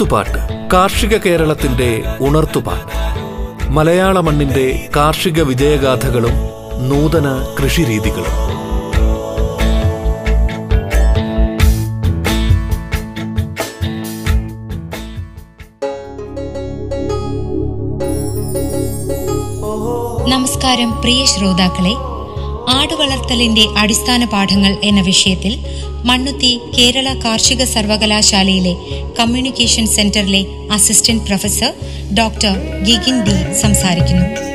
ഉണർത്തുപാട്ട് കാർഷിക കേരളത്തിന്റെ ഉണർത്തുപാട്ട്. മലയാള മണ്ണിന്റെ കാർഷിക വിജയഗാഥകളും നൂതന കൃഷിരീതികളും. നമസ്കാരം പ്രിയ ശ്രോതാക്കളെ. ആടുവളർത്തലിന്റെ അടിസ്ഥാന പാഠങ്ങൾ എന്ന വിഷയത്തിൽ മണ്ണുത്തി കേരള കാർഷിക സർവകലാശാലയിലെ കമ്മ്യൂണിക്കേഷൻ സെന്ററിലെ assistant professor doctor Gigin D സംസാരിക്കുന്നു.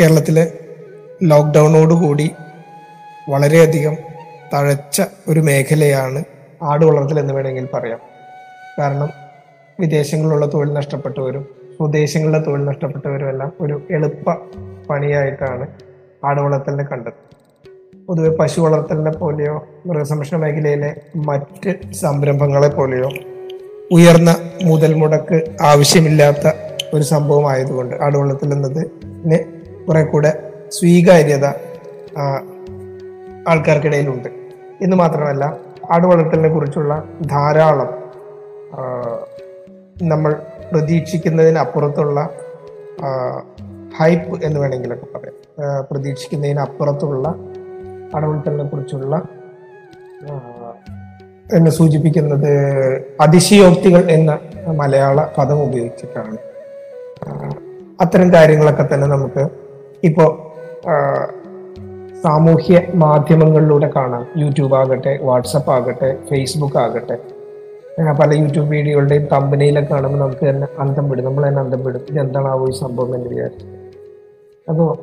കേരളത്തിലെ ലോക്ക്ഡൗണോടുകൂടി വളരെയധികം തഴച്ച ഒരു മേഖലയാണ് ആട് വളർത്തൽ എന്ന് വേണമെങ്കിൽ പറയാം. കാരണം വിദേശങ്ങളിലുള്ള തൊഴിൽ നഷ്ടപ്പെട്ടവരും സ്വദേശങ്ങളിലെ തൊഴിൽ നഷ്ടപ്പെട്ടവരും എല്ലാം ഒരു എളുപ്പ പണിയായിട്ടാണ് ആട് വളർത്തലിനെ കണ്ടത്. പൊതുവെ പശു വളർത്തലിനെ പോലെയോ മൃഗസംരക്ഷണ മേഖലയിലെ മറ്റ് സംരംഭങ്ങളെ പോലെയോ ഉയർന്ന മുതൽ മുടക്ക് ആവശ്യമില്ലാത്ത ഒരു സംഭവമായതുകൊണ്ട് ആട് വളർത്തൽ എന്നതിന് കുറെ കൂടെ സ്വീകാര്യത ആൾക്കാർക്കിടയിലുണ്ട്. എന്ന് മാത്രമല്ല ആട് വളർത്തലിനെ കുറിച്ചുള്ള ധാരാളം നമ്മൾ പ്രതീക്ഷിക്കുന്നതിനപ്പുറത്തുള്ള ഹൈപ്പ് എന്ന് വേണമെങ്കിലൊക്കെ പറയാം. പ്രതീക്ഷിക്കുന്നതിനപ്പുറത്തുള്ള ആട് വളർത്തലിനെ കുറിച്ചുള്ള എന്നെ സൂചിപ്പിക്കുന്നത് അതിശയോക്തികൾ എന്ന മലയാള പദം ഉപയോഗിച്ചിട്ടാണ്. അത്തരം കാര്യങ്ങളൊക്കെ തന്നെ നമുക്ക് ഇപ്പോ ആ, സാമൂഹ്യ മാധ്യമങ്ങളിലൂടെ കാണാം. യൂട്യൂബ് ആകട്ടെ വാട്സപ്പ് ആകട്ടെ ഫേസ്ബുക്ക് ആകട്ടെ. പല യൂട്യൂബ് വീഡിയോകളുടെയും കമ്പനിയിലൊക്കെ കാണുമ്പോൾ നമുക്ക് തന്നെ അന്തം വിടും. നമ്മൾ തന്നെ അന്തം വിടും. ഇതെന്താണാവോ ഈ സംഭവം എന്ന് വിചാരിച്ചു. അപ്പോൾ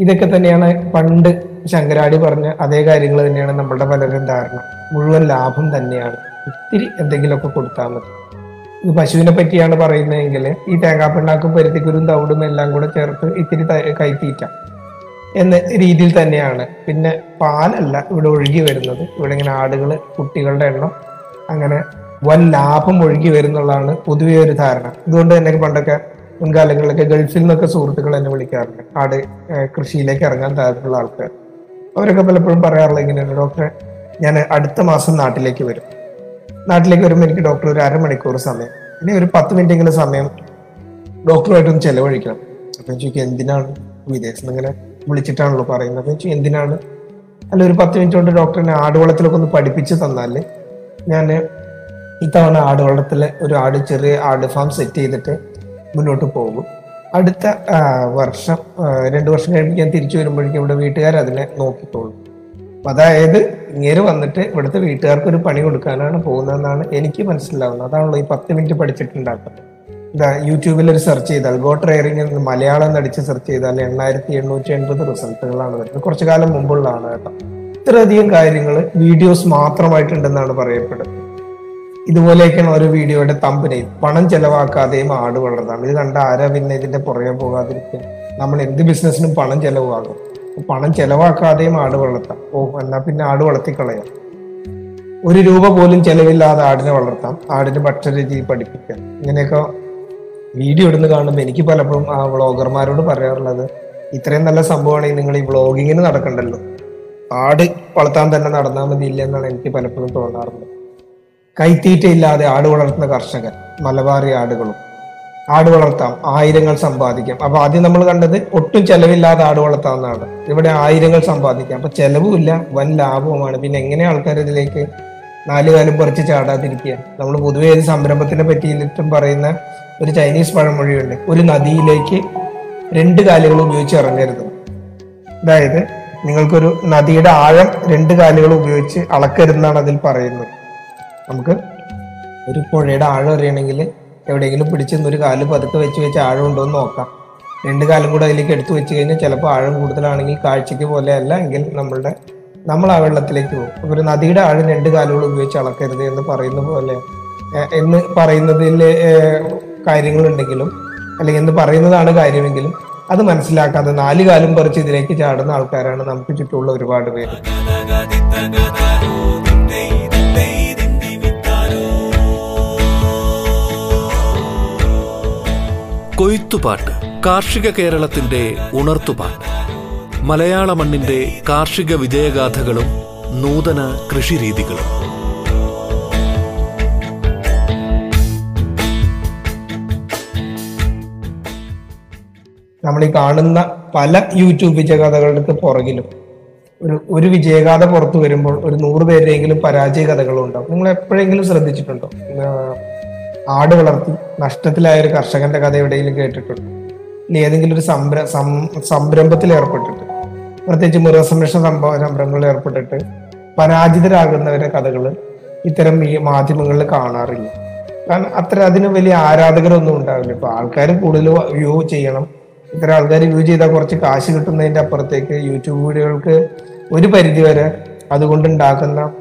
ഇതൊക്കെ തന്നെയാണ് പണ്ട് ശങ്കരാടി പറഞ്ഞ അതേ കാര്യങ്ങൾ തന്നെയാണ് നമ്മളുടെ പലരും ധാരണ. മുഴുവൻ ലാഭം തന്നെയാണ്. ഇത്തിരി എന്തെങ്കിലുമൊക്കെ കൊടുത്താൽ മതി. പശുവിനെ പറ്റിയാണ് പറയുന്നതെങ്കിൽ ഈ തേങ്ങാപ്പിണ്ണാക്കും പരുത്തിക്കുരും തവിടും എല്ലാം കൂടെ ചേർത്ത് ഇത്തിരി കൈത്തീറ്റ എന്ന രീതിയിൽ തന്നെയാണ്. പിന്നെ പാലല്ല ഇവിടെ ഒഴുകി വരുന്നത്. ഇവിടെ ഇങ്ങനെ ആടുകൾ കുട്ടികളുടെ എണ്ണം അങ്ങനെ വൻ ലാഭം ഒഴുകി വരുന്നുള്ളതാണ് പൊതുവേ ഒരു ധാരണ. ഇതുകൊണ്ട് തന്നെ പണ്ടൊക്കെ മുൻകാലങ്ങളിലൊക്കെ ഗൾഫിൽ നിന്നൊക്കെ സുഹൃത്തുക്കൾ എന്നെ വിളിക്കാറുണ്ട്. ആട് കൃഷിയിലേക്ക് ഇറങ്ങാൻ താല്പര്യമുള്ള ആൾക്കാർ. അവരൊക്കെ പലപ്പോഴും പറയാറുള്ള ഇങ്ങനെയാണ് ഡോക്ടറെ ഞാൻ അടുത്ത മാസം നാട്ടിലേക്ക് വരും. നാട്ടിലേക്ക് വരുമ്പോൾ എനിക്ക് ഡോക്ടർ ഒരു അരമണിക്കൂർ സമയം. ഇനി ഒരു പത്ത് മിനിറ്റ് എങ്കിലും സമയം ഡോക്ടറുമായിട്ടൊന്ന് ചെലവഴിക്കണം. അപ്പം ചോദിക്കും എന്തിനാണ് വിദേശത്ത് ഇങ്ങനെ വിളിച്ചിട്ടാണല്ലോ പറയുന്നത്? അപ്പം ചോദിച്ചു എന്തിനാണ്? അല്ല ഒരു പത്ത് മിനിറ്റ് കൊണ്ട് ഡോക്ടറിനെ ആടുവളത്തിലൊക്കെ ഒന്ന് പഠിപ്പിച്ച് തന്നാൽ ഞാൻ ഇത്തവണ ആടുവളത്തിലെ ഒരു ആട് ചെറിയ ആട് ഫാം സെറ്റ് ചെയ്തിട്ട് മുന്നോട്ട് പോകും. അടുത്ത വർഷം രണ്ട് വർഷം കഴിയുമ്പോൾ ഞാൻ തിരിച്ചു വരുമ്പോഴേക്കും ഇവിടെ വീട്ടുകാർ അതിനെ നോക്കിക്കോളും. അതായത് ഇങ്ങേര് വന്നിട്ട് ഇവിടുത്തെ വീട്ടുകാർക്ക് ഒരു പണി കൊടുക്കാനാണ് പോകുന്നതെന്നാണ് എനിക്ക് മനസ്സിലാവുന്നത്. അതാണല്ലോ ഈ പത്ത് മിനിറ്റ് പഠിച്ചിട്ടുണ്ടാക്കുന്നത്. എന്താ യൂട്യൂബിൽ ഒരു സെർച്ച് ചെയ്താൽ ഗോ ട്രെയറിംഗ് എന്ന് മലയാളം എന്നടിച്ച് സെർച്ച് ചെയ്താൽ എണ്ണായിരത്തി എണ്ണൂറ്റി എൺപത് റിസൾട്ടുകളാണ് വരുന്നത്. കുറച്ചു കാലം മുമ്പുള്ളതാണ് കേട്ടോ. ഇത്രയധികം കാര്യങ്ങൾ വീഡിയോസ് മാത്രമായിട്ടുണ്ടെന്നാണ് പറയപ്പെടുന്നത്. ഇതുപോലെയൊക്കെയാണ് ഓരോ വീഡിയോയുടെ തമ്പിനെ പണം ചെലവാക്കാതെയും ആട് വളർത്താം. ഇത് കണ്ട ആരാ പിന്നെ ഇതിന്റെ പുറകെ പോകാതിരിക്കുക നമ്മൾ എന്ത് ബിസിനസ്സിനും പണം ചെലവാകും പണം ചെലവാക്കാതെയും ആട് വളർത്താം. ഓ എന്നാ പിന്നെ ആട് വളർത്തിക്കളയാം. ഒരു രൂപ പോലും ചെലവില്ലാതെ ആടിനെ വളർത്താം. ആടിന് ഭക്ഷണരീതി പഠിപ്പിക്കാം. ഇങ്ങനെയൊക്കെ വീഡിയോ ഇടുന്ന് കാണുമ്പോൾ എനിക്ക് പലപ്പോഴും ആ വ്ളോഗർമാരോട് പറയാറുള്ളത് ഇത്രയും നല്ല സംഭവമാണെങ്കിൽ നിങ്ങൾ ഈ വ്ളോഗിങ്ങിന് നടക്കണ്ടല്ലോ. ആട് വളർത്താൻ തന്നെ നടന്നാൽ മതി ഇല്ല എന്നാണ് എനിക്ക് പലപ്പോഴും തോന്നാറുള്ളത്. കൈത്തീറ്റയില്ലാതെ ആട് വളർത്തുന്ന കർഷകൻ മലബാറി ആടുകളും ആട് വളർത്താം ആയിരങ്ങൾ സമ്പാദിക്കാം. അപ്പൊ ആദ്യം നമ്മൾ കണ്ടത് ഒട്ടും ചെലവില്ലാതെ ആട് വളർത്താവുന്നതാണ്. ഇവിടെ ആയിരങ്ങൾ സമ്പാദിക്കാം. അപ്പൊ ചെലവുമില്ല വൻ ലാഭവുമാണ്. പിന്നെ എങ്ങനെ ആൾക്കാർ ഇതിലേക്ക് നാല് കാലം പറിച്ച് ചാടാതിരിക്കുക? നമ്മൾ പൊതുവെ ഏത് സംരംഭത്തിനെ പറ്റിയിട്ടും പറയുന്ന ഒരു ചൈനീസ് പഴമൊഴിയുണ്ട്. ഒരു നദിയിലേക്ക് രണ്ട് കാലുകൾ ഉപയോഗിച്ച് ഇറങ്ങരുത്. അതായത് നിങ്ങൾക്കൊരു നദിയുടെ ആഴം രണ്ട് കാലുകൾ ഉപയോഗിച്ച് അളക്കരുതെന്നാണ് അതിൽ പറയുന്നത്. നമുക്ക് ഒരു പുഴയുടെ ആഴം അറിയണമെങ്കിൽ എവിടെയെങ്കിലും പിടിച്ച് ഒരു കാൽ പതുക്കെ വെച്ച് വെച്ച് ആഴം ഉണ്ടോ എന്ന് നോക്കാം. രണ്ട് കാലം കൂടെ അതിലേക്ക് എടുത്തു വെച്ച് കഴിഞ്ഞാൽ ചിലപ്പോൾ ആഴം കൂടുതലാണെങ്കിൽ കാഴ്ചയ്ക്ക് പോലെ അല്ല എങ്കിൽ നമ്മളുടെ നമ്മൾ ആ വെള്ളത്തിലേക്ക് പോകും. ഒരു നദിയുടെ ആഴം രണ്ട് കാലുകൾ ഉപയോഗിച്ച് അളക്കരുത് എന്ന് പറയുന്ന പോലെ എന്ന് പറയുന്നതിൽ കാര്യങ്ങളുണ്ടെങ്കിലും അല്ലെങ്കിൽ എന്ന് പറയുന്നതാണ് കാര്യമെങ്കിലും അത് മനസ്സിലാക്കാതെ നാല് കാലം പറിച്ച് ഇതിലേക്ക് ചാടുന്ന ആൾക്കാരാണ് നമുക്ക് ചുറ്റുമുള്ള ഒരുപാട് പേര്. കൊയ്ത്തുപാട്ട് കാർഷിക കേരളത്തിന്റെ ഉണർത്തുപാട്ട്. മലയാള മണ്ണിന്റെ കാർഷിക വിജയഗാഥകളും നൂതന കൃഷിരീതികളും. നമ്മൾ ഈ കാണുന്ന പല യൂട്യൂബ് വിജയഗാഥകളുടെ പുറകിലും ഒരു ഒരു വിജയഗാഥ പുറത്തു വരുമ്പോൾ ഒരു നൂറ് പേരെങ്കിലും പരാജയ കഥകളും ഉണ്ടാവും നിങ്ങൾ എപ്പോഴെങ്കിലും ശ്രദ്ധിച്ചിട്ടുണ്ടോ ആട് വളർത്തി നഷ്ടത്തിലായ ഒരു കർഷകന്റെ കഥ എവിടെയെങ്കിലും കേട്ടിട്ടുണ്ട്? ഇനി ഏതെങ്കിലും ഒരു സംര സംരംഭത്തിൽ ഏർപ്പെട്ടിട്ട് പ്രത്യേകിച്ച് മൃഗസംരക്ഷണ സംഭവ സംരംഭങ്ങളിൽ ഏർപ്പെട്ടിട്ട് പരാജിതരാകുന്നവരുടെ കഥകൾ ഇത്തരം ഈ മാധ്യമങ്ങളിൽ കാണാറില്ല. കാരണം അത്ര അതിന് വലിയ ആരാധകരൊന്നും ഉണ്ടാവില്ല. ഇപ്പൊ ആൾക്കാർ കൂടുതൽ വ്യൂ ചെയ്യണം. ഇത്ര ആൾക്കാർ വ്യൂ ചെയ്താൽ കുറച്ച് കാശ് കിട്ടുന്നതിന്റെ അപ്പുറത്തേക്ക് യൂട്യൂബ് വീഡിയോകൾക്ക് ഒരു പരിധി വരെ അതുകൊണ്ട് ഉണ്ടാക്കുന്ന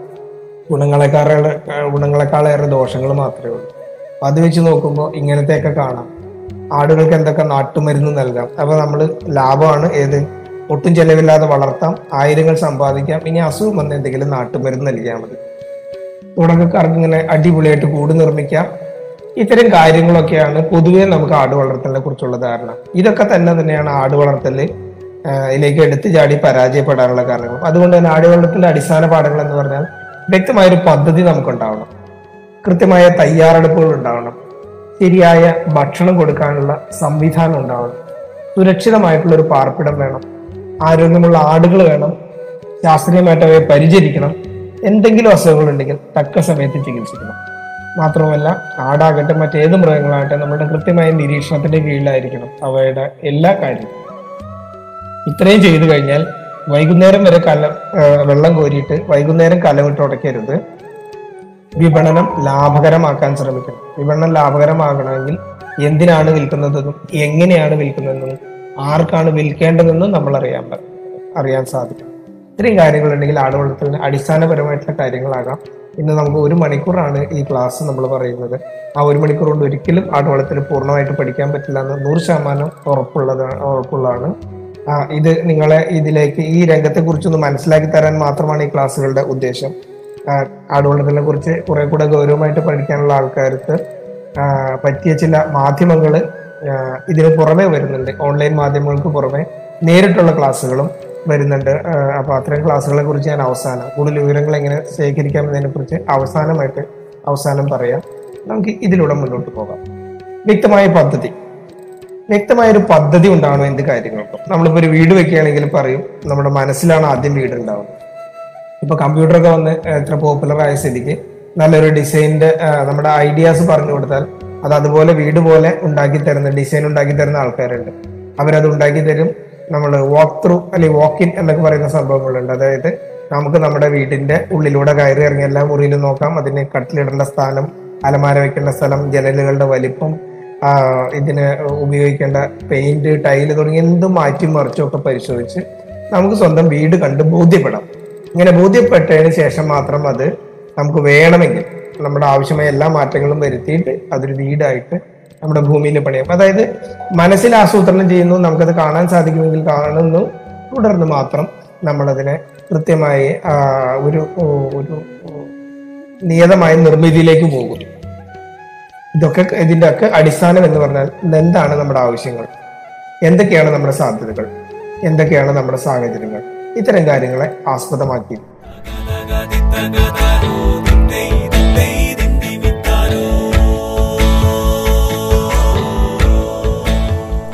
ഗുണങ്ങളെക്കാളേറെ ഗുണങ്ങളെക്കാളേറെ ദോഷങ്ങൾ മാത്രമേ ഉള്ളൂ. അത് വെച്ച് നോക്കുമ്പോൾ ഇങ്ങനത്തെയൊക്കെ കാണാം. ആടുകൾക്ക് എന്തൊക്കെ നാട്ടുമരുന്ന് നൽകാം. അപ്പൊ നമ്മൾ ലാഭമാണ്. ഏത്? ഒട്ടും ചെലവില്ലാതെ വളർത്താം. ആയിരങ്ങൾ സമ്പാദിക്കാം. ഇനി അസുഖം വന്ന എന്തെങ്കിലും നാട്ടുമരുന്ന് നൽകിയാൽ മതി. തുടക്കക്കാർക്ക് ഇങ്ങനെ അടിപൊളിയായിട്ട് കൂട് നിർമ്മിക്കാം. ഇത്തരം കാര്യങ്ങളൊക്കെയാണ് പൊതുവേ നമുക്ക് ആട് വളർത്തലിനെ കുറിച്ചുള്ള ധാരണ. ഇതൊക്കെ തന്നെ തന്നെയാണ് ആട് വളർത്തൽ ഇതിലേക്ക് എടുത്തു ചാടി പരാജയപ്പെടാനുള്ള കാരണങ്ങൾ. അതുകൊണ്ട് തന്നെ ആട് വളർത്തലിന്റെ അടിസ്ഥാന പാഠങ്ങൾ എന്ന് പറഞ്ഞാൽ വ്യക്തമായൊരു പദ്ധതി നമുക്കുണ്ടാവണം. കൃത്യമായ തയ്യാറെടുപ്പുകൾ ഉണ്ടാവണം. ശരിയായ ഭക്ഷണം കൊടുക്കാനുള്ള സംവിധാനം ഉണ്ടാവണം. സുരക്ഷിതമായിട്ടുള്ള ഒരു പാർപ്പിടം വേണം. ആരോഗ്യമുള്ള ആടുകൾ വേണം. ശാസ്ത്രീയമായിട്ട് അവയെ പരിചരിക്കണം. എന്തെങ്കിലും അസുഖങ്ങളുണ്ടെങ്കിൽ തക്ക സമയത്ത് ചികിത്സിക്കണം. മാത്രമല്ല ആടാകട്ടെ മറ്റേത് മൃഗങ്ങളാകട്ടെ നമ്മുടെ കൃത്യമായ നിരീക്ഷണത്തിന്റെ കീഴിലായിരിക്കണം അവയുടെ എല്ലാ കാര്യവും ഇത്രയും ചെയ്തു കഴിഞ്ഞാൽ വൈകുന്നേരം വരെ കല വെള്ളം കോരിയിട്ട് വൈകുന്നേരം കലവിട്ട് ഉടയ്ക്കരുത്. വിപണനം ലാഭകരമാക്കാൻ ശ്രമിക്കണം. വിപണനം ലാഭകരമാകണമെങ്കിൽ എന്തിനാണ് വിൽക്കുന്നതെന്നും എങ്ങനെയാണ് വിൽക്കുന്നതെന്നും ആർക്കാണ് വിൽക്കേണ്ടതെന്നും നമ്മൾ അറിയാൻ അറിയാൻ സാധിക്കും. ഇത്രയും കാര്യങ്ങളുണ്ടെങ്കിൽ ആട് വളർത്തലിന് അടിസ്ഥാനപരമായിട്ടുള്ള കാര്യങ്ങളാകാം. ഇന്ന് നമുക്ക് ഒരു മണിക്കൂറാണ് ഈ ക്ലാസ് നമ്മൾ പറയുന്നത്. ആ ഒരു മണിക്കൂർ കൊണ്ട് ഒരിക്കലും ആട് വളർത്തൽ പൂർണമായിട്ട് പഠിക്കാൻ പറ്റില്ല എന്ന് നൂറ് ശതമാനം ഉറപ്പുള്ളതാണ്. ഉറപ്പുള്ളതാണ് ഇത് നിങ്ങളെ ഇതിലേക്ക് ഈ രംഗത്തെ കുറിച്ചൊന്ന് മനസ്സിലാക്കി തരാൻ മാത്രമാണ് ഈ ക്ലാസ്സുകളുടെ ഉദ്ദേശം. ആ, ആടുവളത്തിനെ കുറിച്ച് കുറെ കൂടെ ഗൗരവമായിട്ട് പഠിക്കാനുള്ള ആൾക്കാർക്ക് പറ്റിയ ചില മാധ്യമങ്ങൾ ഇതിന് പുറമെ വരുന്നുണ്ട്. ഓൺലൈൻ മാധ്യമങ്ങൾക്ക് പുറമെ നേരിട്ടുള്ള ക്ലാസ്സുകളും വരുന്നുണ്ട്. അപ്പോൾ അപ്പൊ അത്തരം ക്ലാസ്സുകളെ കുറിച്ച് ഞാൻ അവസാനം കൂടുതൽ വിവരങ്ങൾ എങ്ങനെ ശേഖരിക്കാം എന്നതിനെ കുറിച്ച് അവസാനമായിട്ട് അവസാനം പറയാം. നമുക്ക് ഇതിലൂടെ മുന്നോട്ട് പോകാം. വ്യക്തമായ പദ്ധതി. വ്യക്തമായ ഒരു പദ്ധതി ഉണ്ടാവണം എന്ത് കാര്യങ്ങൾക്കും? നമ്മളിപ്പോ ഒരു വീട് വെക്കുകയാണെങ്കിൽ പറയും നമ്മുടെ മനസ്സിലാണ് ആദ്യം വീട് ഉണ്ടാവുന്നത് ഇപ്പൊ കമ്പ്യൂട്ടറൊക്കെ വന്ന് എത്ര പോപ്പുലർ ആയ സ്ഥിതിക്ക് നല്ലൊരു ഡിസൈനിന്റെ നമ്മുടെ ഐഡിയാസ് പറഞ്ഞു കൊടുത്താൽ അത് അതുപോലെ വീട് പോലെ ഉണ്ടാക്കി തരുന്ന ഡിസൈൻ ഉണ്ടാക്കി തരുന്ന ആൾക്കാരുണ്ട്. അവരത് ഉണ്ടാക്കി തരും. നമ്മൾ വാക്ക് ത്രൂ അല്ലെങ്കിൽ വാക്ക് ഇൻ എന്നൊക്കെ പറയുന്ന സംഭവങ്ങളുണ്ട്. അതായത് നമുക്ക് നമ്മുടെ വീടിന്റെ ഉള്ളിലൂടെ കയറി ഇറങ്ങി എല്ലാ മുറിയിലും നോക്കാം. അതിന് കട്ടിലിടേണ്ട സ്ഥാനം അലമാര വെക്കേണ്ട സ്ഥലം ജനലുകളുടെ വലിപ്പം ഇതിന് ഉപയോഗിക്കേണ്ട പെയിന്റ് ടൈൽ തുടങ്ങി എന്തും മാറ്റി മറിച്ചും ഒക്കെ പരിശോധിച്ച് നമുക്ക് സ്വന്തം വീട് കണ്ട് ബോധ്യപ്പെടാം. ഇങ്ങനെ ബോധ്യപ്പെട്ടതിന് ശേഷം മാത്രം അത് നമുക്ക് വേണമെങ്കിൽ നമ്മുടെ ആവശ്യമായ എല്ലാ മാറ്റങ്ങളും വരുത്തിയിട്ട് അതൊരു വീടായിട്ട് നമ്മുടെ ഭൂമിയിൽ പണിയാം. അതായത് മനസ്സിൽ ആസൂത്രണം ചെയ്യുന്നു നമുക്കത് കാണാൻ സാധിക്കുമെങ്കിൽ കാണുന്നു തുടർന്ന് മാത്രം നമ്മളതിനെ കൃത്യമായി ഒരു ഒരു നിയതമായ നിർമ്മിതിയിലേക്ക് പോകും. ഇതൊക്കെ ഇതിന്റെ ഒക്കെ അടിസ്ഥാനം എന്ന് പറഞ്ഞാൽ എന്താണ് നമ്മുടെ ആവശ്യങ്ങൾ? എന്തൊക്കെയാണ് നമ്മുടെ സാധ്യതകൾ? എന്തൊക്കെയാണ് നമ്മുടെ സാഹചര്യങ്ങൾ? ഇത്തരം കാര്യങ്ങളെ ആസ്പദമാക്കി.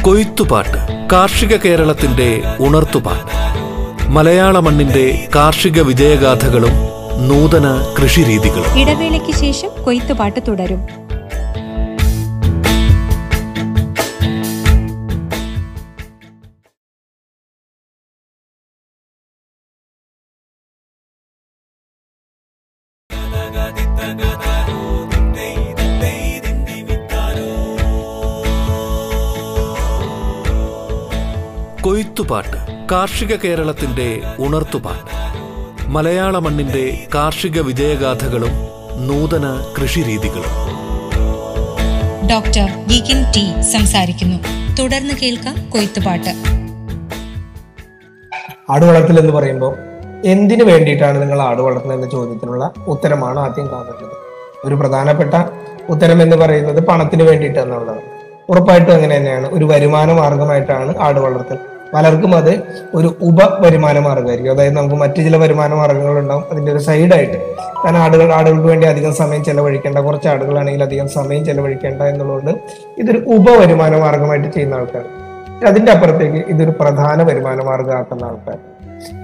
കൊയ്ത്തുപാട്ട് കാർഷിക കേരളത്തിന്റെ ഉണർത്തുപാട്ട്. മലയാള മണ്ണിന്റെ കാർഷിക വിജയഗാഥകളും നൂതന കൃഷിരീതികളും. ഇടവേളയ്ക്ക് ശേഷം കൊയ്ത്തുപാട്ട് തുടരും. കാർഷിക കേരളത്തിന്റെ ഉണർത്തുപാട്ട്. മലയാള മണ്ണിന്റെ കാർഷിക വിജയഗാഥകളും നൂതന കൃഷിരീതികളും. ഡോക്ടർ ഗിഗിൻ ടി സംസാരിക്കുന്നു. തുടർന്ന് കേൾക്കാം കൊയ്ത്തുപാട്ട്. ആട് വളർത്തൽ എന്ന് പറയുമ്പോൾ എന്തിനു വേണ്ടിയിട്ടാണ് നിങ്ങൾ ആട് വളർത്തുന്നത് എന്ന ചോദ്യത്തിനുള്ള ഉത്തരമാണ് ആദ്യം കാണുന്നത് ഒരു പ്രധാനപ്പെട്ട ഉത്തരം എന്ന് പറയുന്നത് പണത്തിന് വേണ്ടിയിട്ട് എന്നുള്ളതാണ് ഉറപ്പായിട്ടും അങ്ങനെ തന്നെയാണ്. ഒരു വരുമാന മാർഗമായിട്ടാണ് ആട് വളർത്തൽ. പലർക്കും അത് ഒരു ഉപ വരുമാന മാർഗമായിരിക്കും. അതായത് നമുക്ക് മറ്റു ചില വരുമാന മാർഗങ്ങൾ ഉണ്ടാവും അതിന്റെ ഒരു സൈഡായിട്ട് കാരണം ആടുകൾ ആടുകൾക്ക് വേണ്ടി അധികം സമയം ചെലവഴിക്കേണ്ട കുറച്ച് ആടുകളാണെങ്കിൽ അധികം സമയം ചെലവഴിക്കേണ്ട എന്നുള്ളതുകൊണ്ട് ഇതൊരു ഉപ വരുമാന മാർഗമായിട്ട് ചെയ്യുന്ന ആൾക്കാർ അതിന്റെ അപ്പുറത്തേക്ക് ഇതൊരു പ്രധാന വരുമാന മാർഗമാക്കുന്ന ആൾക്കാർ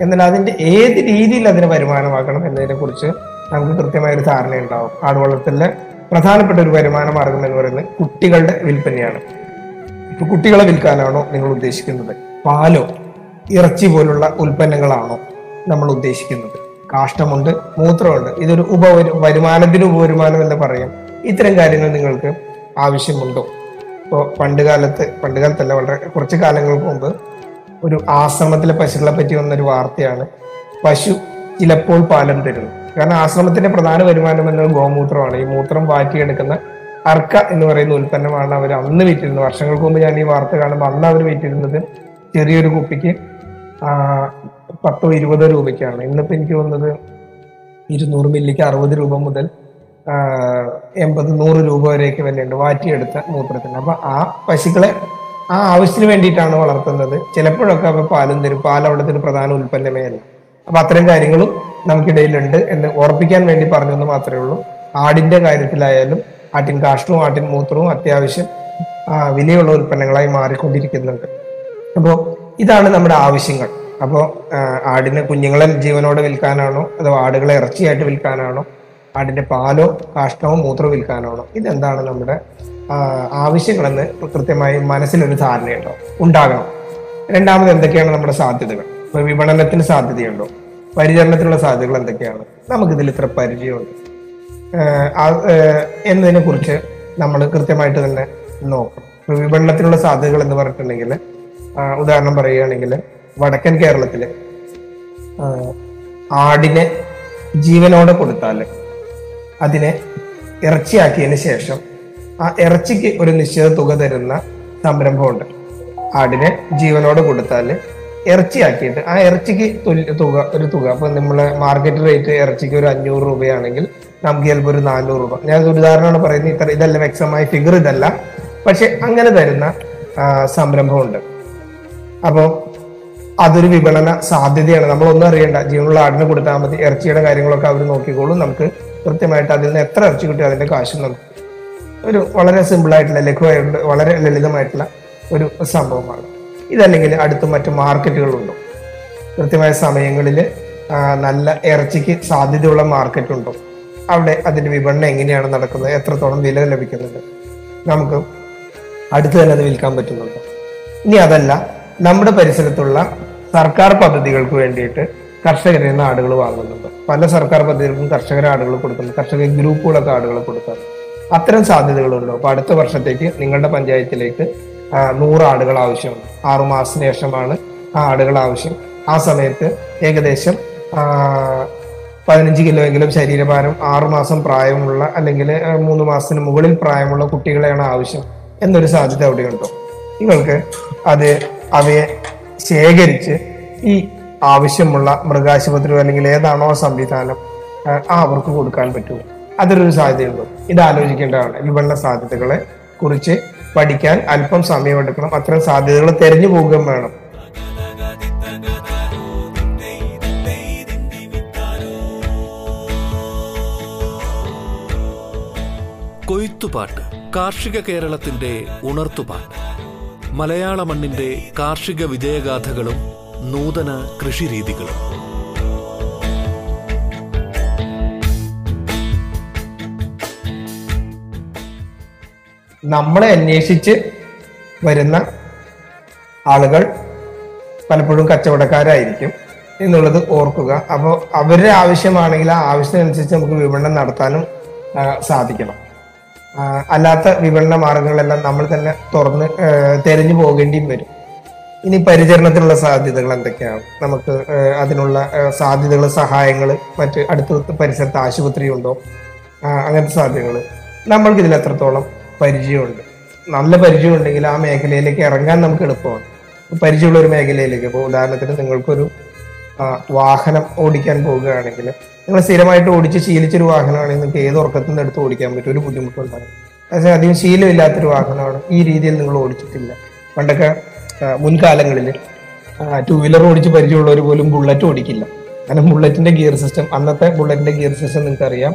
എന്നാൽ അതിന്റെ ഏത് രീതിയിൽ അതിനെ വരുമാനമാക്കണം എന്നതിനെ കുറിച്ച് നമുക്ക് കൃത്യമായ ഒരു ധാരണ ഉണ്ടാവും ആട് വളർത്തലിലെ പ്രധാനപ്പെട്ട ഒരു വരുമാന മാർഗം എന്ന് പറയുന്നത് കുട്ടികളുടെ വിൽപ്പനയാണ്. ഇപ്പൊ കുട്ടികളെ വിൽക്കാനാണോ നിങ്ങൾ ഉദ്ദേശിക്കുന്നത്? പാലോ ഇറച്ചി പോലുള്ള ഉൽപ്പന്നങ്ങളാണോ നമ്മൾ ഉദ്ദേശിക്കുന്നത്? കാഷ്ടമുണ്ട് മൂത്രമുണ്ട് ഇതൊരു ഉപ വരുമാനത്തിന് ഉപവരുമാനം എന്ന് പറയാം. ഇത്തരം കാര്യങ്ങൾ നിങ്ങൾക്ക് ആവശ്യമുണ്ടോ? ഇപ്പോൾ പണ്ട് കാലത്ത് പണ്ട് കാലത്തല്ല വളരെ കുറച്ച് കാലങ്ങൾക്ക് മുമ്പ് ഒരു ആശ്രമത്തിലെ പശുക്കളെ പറ്റി വന്നൊരു വാർത്തയാണ്. പശു ചിലപ്പോൾ പാലം തരുന്നു. കാരണം ആശ്രമത്തിന്റെ പ്രധാന വരുമാനം എന്നത് ഗോമൂത്രമാണ്. ഈ മൂത്രം വാറ്റിയെടുക്കുന്ന അർക്ക എന്ന് പറയുന്ന ഉൽപ്പന്നമാണ് അവർ അന്ന് വിറ്റിരുന്നത്. വർഷങ്ങൾക്ക് മുമ്പ് ഞാൻ ഈ വാർത്ത കാണുമ്പോൾ അന്ന് അവർ വിറ്റിരുന്നത് ചെറിയൊരു കുപ്പിക്ക് പത്തോ ഇരുപതോ രൂപയ്ക്കാണ്. ഇന്നിപ്പോൾ എനിക്ക് തോന്നുന്നത് ഇരുന്നൂറ് മില്ലിക്ക് അറുപത് രൂപ മുതൽ എൺപത് നൂറ് രൂപ വരെയൊക്കെ വിലയുണ്ട്. വാറ്റിയെടുത്ത മൂത്രത്തിന്. അപ്പോൾ ആ പശുക്കളെ ആ ആവശ്യത്തിന് വേണ്ടിയിട്ടാണ് വളർത്തുന്നത്. ചിലപ്പോഴൊക്കെ അവ പാലും തരും. പാൽ അവിടുത്തെ ഒരു പ്രധാന ഉൽപ്പന്നമേ അല്ല അപ്പം അത്തരം കാര്യങ്ങളും നമുക്കിടയിലുണ്ട് എന്ന് ഉറപ്പിക്കാൻ വേണ്ടി പറഞ്ഞു എന്ന് മാത്രമേ ഉള്ളൂ. ആടിന്റെ കാര്യത്തിലായാലും ആട്ടിൻ കാഷ്ടവും ആട്ടിൻ മൂത്രവും അത്യാവശ്യം വിലയുള്ള ഉൽപ്പന്നങ്ങളായി മാറിക്കൊണ്ടിരിക്കുന്നുണ്ട്. അപ്പോൾ ഇതാണ് നമ്മുടെ ആവശ്യങ്ങൾ. അപ്പോൾ ആടിന് കുഞ്ഞുങ്ങളെ ജീവനോടെ വിൽക്കാനാണോ? അതോ ആടുകളെ ഇറച്ചിയായിട്ട് വിൽക്കാനാണോ? ആടിന്റെ പാലോ കാഷ്ടമോ മൂത്രമോ വിൽക്കാനാണോ? ഇതെന്താണ് നമ്മുടെ ആവശ്യങ്ങളെന്ന് കൃത്യമായി മനസ്സിലൊരു ധാരണയുണ്ടോ? ഉണ്ടാകണം. രണ്ടാമത് എന്തൊക്കെയാണ് നമ്മുടെ സാധ്യതകൾ? ഇപ്പൊ വിപണനത്തിന് സാധ്യതയുണ്ടോ? പരിചരണത്തിനുള്ള സാധ്യതകൾ എന്തൊക്കെയാണ്? നമുക്കിതിൽ ഇത്ര പരിചയമുണ്ട്. എന്നതിനെ കുറിച്ച് നമ്മൾ കൃത്യമായിട്ട് തന്നെ നോക്കണം. വിപണനത്തിനുള്ള സാധ്യതകൾ എന്ന് പറഞ്ഞിട്ടുണ്ടെങ്കിൽ ഉദാഹരണം പറയുകയാണെങ്കിൽ വടക്കൻ കേരളത്തിൽ ആഹ് ആടിനെ ജീവനോടെ കൊടുത്താൽ അതിനെ ഇറച്ചിയാക്കിയതിന് ശേഷം ആ ഇറച്ചിക്ക് ഒരു നിശ്ചിത തുക തരുന്ന സംരംഭമുണ്ട്. ആടിനെ ജീവനോടെ കൊടുത്താൽ ഇറച്ചിയാക്കിയിട്ട് ആ ഇറച്ചിക്ക് തുക ഒരു തുക. അപ്പൊ നമ്മൾ മാർക്കറ്റ് റേറ്റ് ഇറച്ചിക്ക് ഒരു അഞ്ഞൂറ് രൂപയാണെങ്കിൽ നമുക്ക് ചിലപ്പോൾ ഒരു നാനൂറ് രൂപ. ഞാൻ ഒരു ഉദാഹരണമാണ് പറയുന്നത് ഇത്ര ഇതല്ല വ്യക്തമായ ഫിഗർ ഇതല്ല. പക്ഷെ അങ്ങനെ തരുന്ന സംരംഭമുണ്ട്. അപ്പോൾ അതൊരു വിപണന സാധ്യതയാണ്. നമ്മൾ ഒന്നും അറിയണ്ട. ജീവനുള്ള ആടിന് കൊടുത്താൽ മതി. ഇറച്ചിയുടെ കാര്യങ്ങളൊക്കെ അവർ നോക്കിക്കോളും. നമുക്ക് കൃത്യമായിട്ട് അതിൽ നിന്ന് എത്ര ഇറച്ചി കിട്ടും അതിന്റെ കാശും നമുക്ക് ഒരു വളരെ സിമ്പിളായിട്ടുള്ള ലഘുവായിട്ടുള്ള വളരെ ലളിതമായിട്ടുള്ള ഒരു സംഭവമാണ്. ഇതല്ലെങ്കിൽ അടുത്ത് മറ്റ് മാർക്കറ്റുകളുണ്ടോ? കൃത്യമായ സമയങ്ങളിൽ നല്ല ഇറച്ചിക്ക് സാധ്യതയുള്ള മാർക്കറ്റുണ്ടോ? അവിടെ അതിന്റെ വിപണനം എങ്ങനെയാണ് നടക്കുന്നത്? എത്രത്തോളം വില ലഭിക്കുന്നുണ്ട്? നമുക്ക് അടുത്ത് തന്നെ അത് വിൽക്കാൻ പറ്റുന്നുണ്ടോ. ഇനി അതല്ല നമ്മുടെ പരിസരത്തുള്ള സർക്കാർ പദ്ധതികൾക്ക് വേണ്ടിയിട്ട് കർഷകരിൽ നിന്ന് ആടുകൾ വാങ്ങുന്നുണ്ട്. പല സർക്കാർ പദ്ധതികൾക്കും കർഷകരെ ആടുകൾ കൊടുക്കുന്നു. കർഷക ഗ്രൂപ്പുകളൊക്കെ ആടുകൾ കൊടുക്കാറ് അത്തരം സാധ്യതകളുണ്ടോ? അപ്പൊ അടുത്ത വർഷത്തേക്ക് നിങ്ങളുടെ പഞ്ചായത്തിലേക്ക് നൂറ് ആടുകൾ ആവശ്യമുണ്ട് ആറുമാസത്തിന് ശേഷമാണ് ആ ആടുകൾ ആവശ്യം. ആ സമയത്ത് ഏകദേശം പതിനഞ്ച് കിലോ എങ്കിലും ശരീരഭാരം ആറുമാസം പ്രായമുള്ള അല്ലെങ്കിൽ മൂന്ന് മാസത്തിന് മുകളിൽ പ്രായമുള്ള കുട്ടികളെയാണ് ആവശ്യം എന്നൊരു സാധ്യത അവിടെയുണ്ടോ? നിങ്ങൾക്ക് അത് അവയെ ശേഖരിച്ച് ഈ ആവശ്യമുള്ള മൃഗാശുപത്രിയോ അല്ലെങ്കിൽ ഏതാണോ സംവിധാനം ആ, അവർക്ക് കൊടുക്കാൻ പറ്റുമോ അതൊരു സാധ്യതയുണ്ടോ. ഇത് ആലോചിക്കേണ്ടതാണ്. വിപണന സാധ്യതകളെ കുറിച്ച് പഠിക്കാൻ അല്പം സമയമെടുക്കണം. അത്തരം സാധ്യതകൾ തെരഞ്ഞു പോകുകയും വേണം. കൊയ്ത്തുപാട്ട് കാർഷിക കേരളത്തിന്റെ ഉണർത്തുപാട്ട്. മലയാള മണ്ണിന്റെ കാർഷിക വിജയഗാഥകളും നൂതന കൃഷിരീതികളും. നമ്മളെ അന്വേഷിച്ച് വരുന്ന ആളുകൾ പലപ്പോഴും കച്ചവടക്കാരായിരിക്കും എന്നുള്ളത് ഓർക്കുക. അപ്പോൾ അവരുടെ ആവശ്യമാണെങ്കിൽ ആ ആവശ്യത്തിനനുസരിച്ച് നമുക്ക് വിപണനം നടത്താനും സാധിക്കണം. അല്ലാത്ത വിപണന മാർഗങ്ങളെല്ലാം നമ്മൾ തന്നെ തുറന്ന് തെരഞ്ഞു പോകേണ്ടിയും വരും. ഇനി പരിചരണത്തിനുള്ള സാധ്യതകൾ എന്തൊക്കെയാണ്? നമുക്ക് അതിനുള്ള സാധ്യതകൾ സഹായങ്ങൾ മറ്റ് അടുത്ത പരിസരത്ത് ആശുപത്രി ഉണ്ടോ? അങ്ങനത്തെ സാധ്യതകൾ. നമ്മൾക്ക് ഇതിൽ എത്രത്തോളം പരിചയമുണ്ട്? നല്ല പരിചയം ഉണ്ടെങ്കിൽ ആ മേഖലയിലേക്ക് ഇറങ്ങാൻ നമുക്ക് എളുപ്പമാണ്. പരിചയമുള്ള ഒരു മേഖലയിലേക്ക് ഇപ്പോൾ ഉദാഹരണത്തിന് നിങ്ങൾക്കൊരു വാഹനം ഓടിക്കാൻ പോവുകയാണെങ്കിൽ നിങ്ങൾ സ്ഥിരമായിട്ട് ഓടിച്ച് ശീലിച്ചൊരു വാഹനമാണെങ്കിൽ നിങ്ങൾക്ക് ഏത് ഉറക്കത്തിൽ നിന്ന് എടുത്ത് ഓടിക്കാൻ പറ്റും? ഒരു ബുദ്ധിമുട്ടുണ്ടാകും പക്ഷേ അധികം ശീലമില്ലാത്തൊരു വാഹനമാണ് ഈ രീതിയിൽ നിങ്ങൾ ഓടിച്ചിട്ടില്ല. പണ്ടൊക്കെ മുൻകാലങ്ങളിൽ ടൂ വീലർ ഓടിച്ച് പരിചയമുള്ളവർ പോലും ബുള്ളറ്റ് ഓടിക്കില്ല. കാരണം ബുള്ളറ്റിന്റെ ഗിയർ സിസ്റ്റം അന്നത്തെ ബുള്ളറ്റിന്റെ ഗിയർ സിസ്റ്റം നിങ്ങൾക്ക് അറിയാം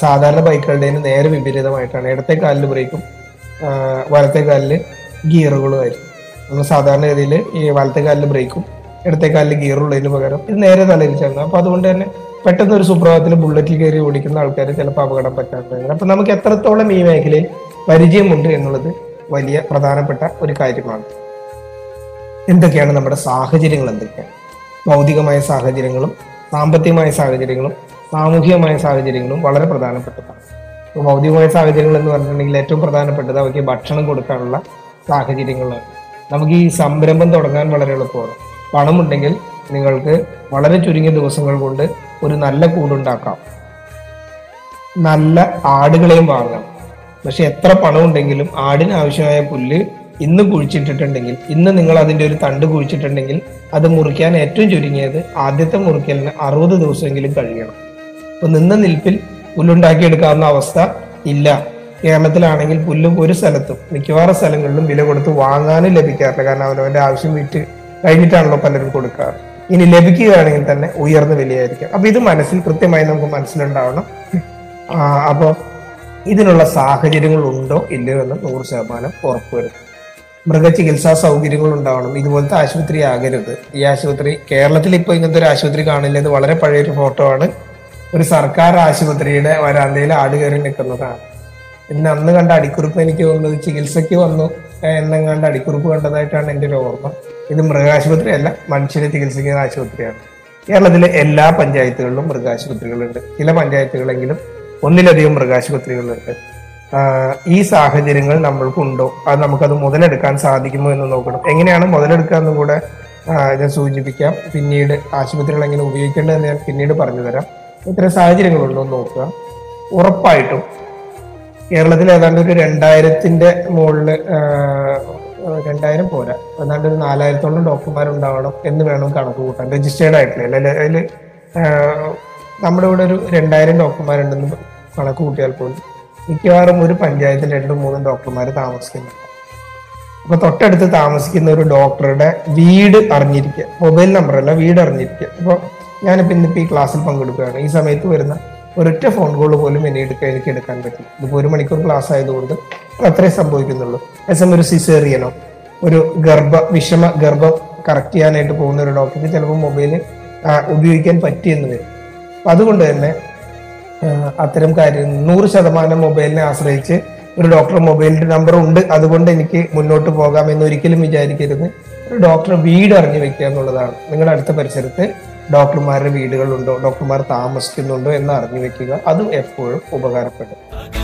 സാധാരണ ബൈക്കുകളുടെയും നേരെ വിപരീതമായിട്ടാണ്. ഇടത്തെ കാലിൽ ബ്രേക്കും വലത്തെ കാലിൽ ഗിയറുകളുമായിരുന്നു നമ്മൾ സാധാരണ രീതിയിൽ ഈ വലത്തെ കാലിൽ ബ്രേക്കും ഇടത്തെ കാലിൽ ഗിയറുള്ളതിന് പകരം. ഇത് നേരെ തലയിരിച്ചാണ് അപ്പൊ അതുകൊണ്ട് തന്നെ പെട്ടെന്ന് ഒരു സുപ്രഭാതത്തിൽ ബുള്ളറ്റിൽ കയറി ഓടിക്കുന്ന ആൾക്കാർ ചിലപ്പോൾ അപകടം പറ്റാത്തതാണ് അപ്പൊ നമുക്ക് എത്രത്തോളം ഈ മേഖലയിൽ പരിചയമുണ്ട് എന്നുള്ളത് വലിയ പ്രധാനപ്പെട്ട ഒരു കാര്യമാണ്. എന്തൊക്കെയാണ് നമ്മുടെ സാഹചര്യങ്ങൾ എന്തൊക്കെയാണ്? ഭൗതികമായ സാഹചര്യങ്ങളും സാമ്പത്തികമായ സാഹചര്യങ്ങളും സാമൂഹികമായ സാഹചര്യങ്ങളും വളരെ പ്രധാനപ്പെട്ടതാണ്. ഇപ്പോൾ ഭൗതികമായ സാഹചര്യങ്ങൾ എന്ന് പറഞ്ഞിട്ടുണ്ടെങ്കിൽ ഏറ്റവും പ്രധാനപ്പെട്ടത് അവയ്ക്ക് ഭക്ഷണം കൊടുക്കാനുള്ള സാഹചര്യങ്ങളാണ്. നമുക്ക് ഈ സംരംഭം തുടങ്ങാൻ വളരെ എളുപ്പമാണ്. പണമുണ്ടെങ്കിൽ നിങ്ങൾക്ക് വളരെ ചുരുങ്ങിയ ദിവസങ്ങൾ കൊണ്ട് ഒരു നല്ല കൂടുണ്ടാക്കാം. നല്ല ആടുകളെയും വാങ്ങാം. പക്ഷെ എത്ര പണം ഉണ്ടെങ്കിലും ആടിന് ആവശ്യമായ പുല്ല് ഇന്ന് കുഴിച്ചിട്ടിട്ടുണ്ടെങ്കിൽ ഇന്ന് നിങ്ങൾ അതിന്റെ ഒരു തണ്ട് കുഴിച്ചിട്ടുണ്ടെങ്കിൽ അത് മുറിക്കാൻ ഏറ്റവും ചുരുങ്ങിയത് ആദ്യത്തെ മുറിക്കലിന് അറുപത് ദിവസമെങ്കിലും കഴിയണം. അപ്പൊ നിന്ന നിൽപ്പിൽ പുല്ലുണ്ടാക്കിയെടുക്കാവുന്ന അവസ്ഥ ഇല്ല. കേരളത്തിലാണെങ്കിൽ പുല്ല് ഒരു സ്ഥലത്തും മിക്കവാറും സ്ഥലങ്ങളിലും വില കൊടുത്ത് വാങ്ങാനും ലഭിക്കാറില്ല. കാരണം അവനവന്റെ ആവശ്യം വിറ്റ് കഴിഞ്ഞിട്ടാണല്ലോ പലരും കൊടുക്കാറ്. ഇനി ലഭിക്കുകയാണെങ്കിൽ തന്നെ ഉയർന്ന വിലയായിരിക്കും. അപ്പൊ ഇത് മനസ്സിൽ കൃത്യമായി നമുക്ക് മനസ്സിലുണ്ടാവണം. അപ്പോൾ ഇതിനുള്ള സാഹചര്യങ്ങൾ ഉണ്ടോ ഇല്ലയോ എന്ന് നൂറ് ശതമാനം ഉറപ്പുവരുത്തും. മൃഗചികിത്സാ സൗകര്യങ്ങൾ ഉണ്ടാവണം ഇതുപോലത്തെ ആശുപത്രി ആകരുത്. ഈ ആശുപത്രി കേരളത്തിൽ ഇപ്പൊ ഇങ്ങനത്തെ ഒരു ആശുപത്രി കാണില്ല. ഇത് വളരെ പഴയൊരു ഫോട്ടോ ആണ്. ഒരു സർക്കാർ ആശുപത്രിയുടെ വരാന്തയിൽ ആട് കയറി നിൽക്കുന്നതാണ്. ഇന്ന് അന്ന് കണ്ട അടിക്കുറിപ്പ് എനിക്ക് തോന്നുന്നത് ചികിത്സയ്ക്ക് വന്നു. എന്നെങ്ങാണ്ട് അടിക്കുറിപ്പ് കണ്ടതായിട്ടാണ് എന്റെ ഒരു ഓർമ്മ. ഇത് മൃഗാശുപത്രി അല്ല മനുഷ്യരെ ചികിത്സിക്കുന്ന ആശുപത്രിയാണ്. കേരളത്തിലെ എല്ലാ പഞ്ചായത്തുകളിലും മൃഗാശുപത്രികളുണ്ട്. ചില പഞ്ചായത്തുകളെങ്കിലും ഒന്നിലധികം മൃഗാശുപത്രികളുണ്ട്. ഈ സാഹചര്യങ്ങൾ നമ്മൾക്കുണ്ടോ? അത് നമുക്കത് മുതലെടുക്കാൻ സാധിക്കുമോ എന്ന് നോക്കണം. എങ്ങനെയാണ് മുതലെടുക്കുക എന്നും കൂടെ ഞാൻ സൂചിപ്പിക്കാം. പിന്നീട് ആശുപത്രികൾ എങ്ങനെ ഉപയോഗിക്കേണ്ടതെന്ന് ഞാൻ പിന്നീട് പറഞ്ഞു തരാം ഇത്തരം സാഹചര്യങ്ങളുണ്ടോ എന്ന് നോക്കുക. ഉറപ്പായിട്ടും കേരളത്തിൽ ഏതാണ്ട് ഒരു രണ്ടായിരത്തിന്റെ മുകളിൽ രണ്ടായിരം പോരാ. ഏതാണ്ട് ഒരു നാലായിരത്തോളം ഡോക്ടർമാരുണ്ടാവണം എന്ന് വേണം കണക്ക് കൂട്ടാൻ. രജിസ്റ്റേർഡ് ആയിട്ടില്ല അല്ലെ? അതിൽ നമ്മുടെ ഇവിടെ ഒരു രണ്ടായിരം ഡോക്ടർമാരുണ്ടെന്ന് കണക്ക് കൂട്ടിയാൽ പോലും മിക്കവാറും ഒരു പഞ്ചായത്തിൽ രണ്ടും മൂന്നും ഡോക്ടർമാർ താമസിക്കുന്നുണ്ട് അപ്പൊ തൊട്ടടുത്ത് താമസിക്കുന്ന ഒരു ഡോക്ടറുടെ വീട് അറിഞ്ഞിരിക്കുക. മൊബൈൽ നമ്പർ അല്ല വീട് അറിഞ്ഞിരിക്കുക. അപ്പൊ ഞാനിപ്പോ ഇന്നിപ്പോ ഈ ക്ലാസ്സിൽ പങ്കെടുക്കുകയാണ്. ഈ സമയത്ത് വരുന്ന ഒരൊറ്റ ഫോൺ കോൾ പോലും എന്നെ എടുക്കാൻ എനിക്ക് എടുക്കാൻ പറ്റും ഇതിപ്പോ ഒരു മണിക്കൂർ ക്ലാസ് ആയതുകൊണ്ട് അത്രേ സംഭവിക്കുന്നുള്ളൂ. എസ് ഒരു സിസേറിയനോ ഒരു ഗർഭ വിഷമ ഗർഭം കറക്റ്റ് ചെയ്യാനായിട്ട് പോകുന്ന ഒരു ഡോക്ടർക്ക് ചിലപ്പോൾ മൊബൈൽ ഉപയോഗിക്കാൻ പറ്റിയെന്ന് വരും. അതുകൊണ്ട് തന്നെ അത്തരം കാര്യം നൂറ് ശതമാനം മൊബൈലിനെ ആശ്രയിച്ച് ഒരു ഡോക്ടർ മൊബൈലിന്റെ നമ്പർ ഉണ്ട്. അതുകൊണ്ട് എനിക്ക് മുന്നോട്ട് പോകാം എന്ന് ഒരിക്കലും വിചാരിക്കരുത്. ഒരു ഡോക്ടർ വീട് അറിഞ്ഞു വെക്കുക എന്നുള്ളതാണ്. നിങ്ങളുടെ അടുത്ത പരിസരത്ത് ഡോക്ടർമാരുടെ വീടുകളുണ്ടോ? ഡോക്ടർമാർ താമസിക്കുന്നുണ്ടോ എന്ന് അറിഞ്ഞു വെക്കുക. അതും എപ്പോഴും ഉപകാരപ്പെടും.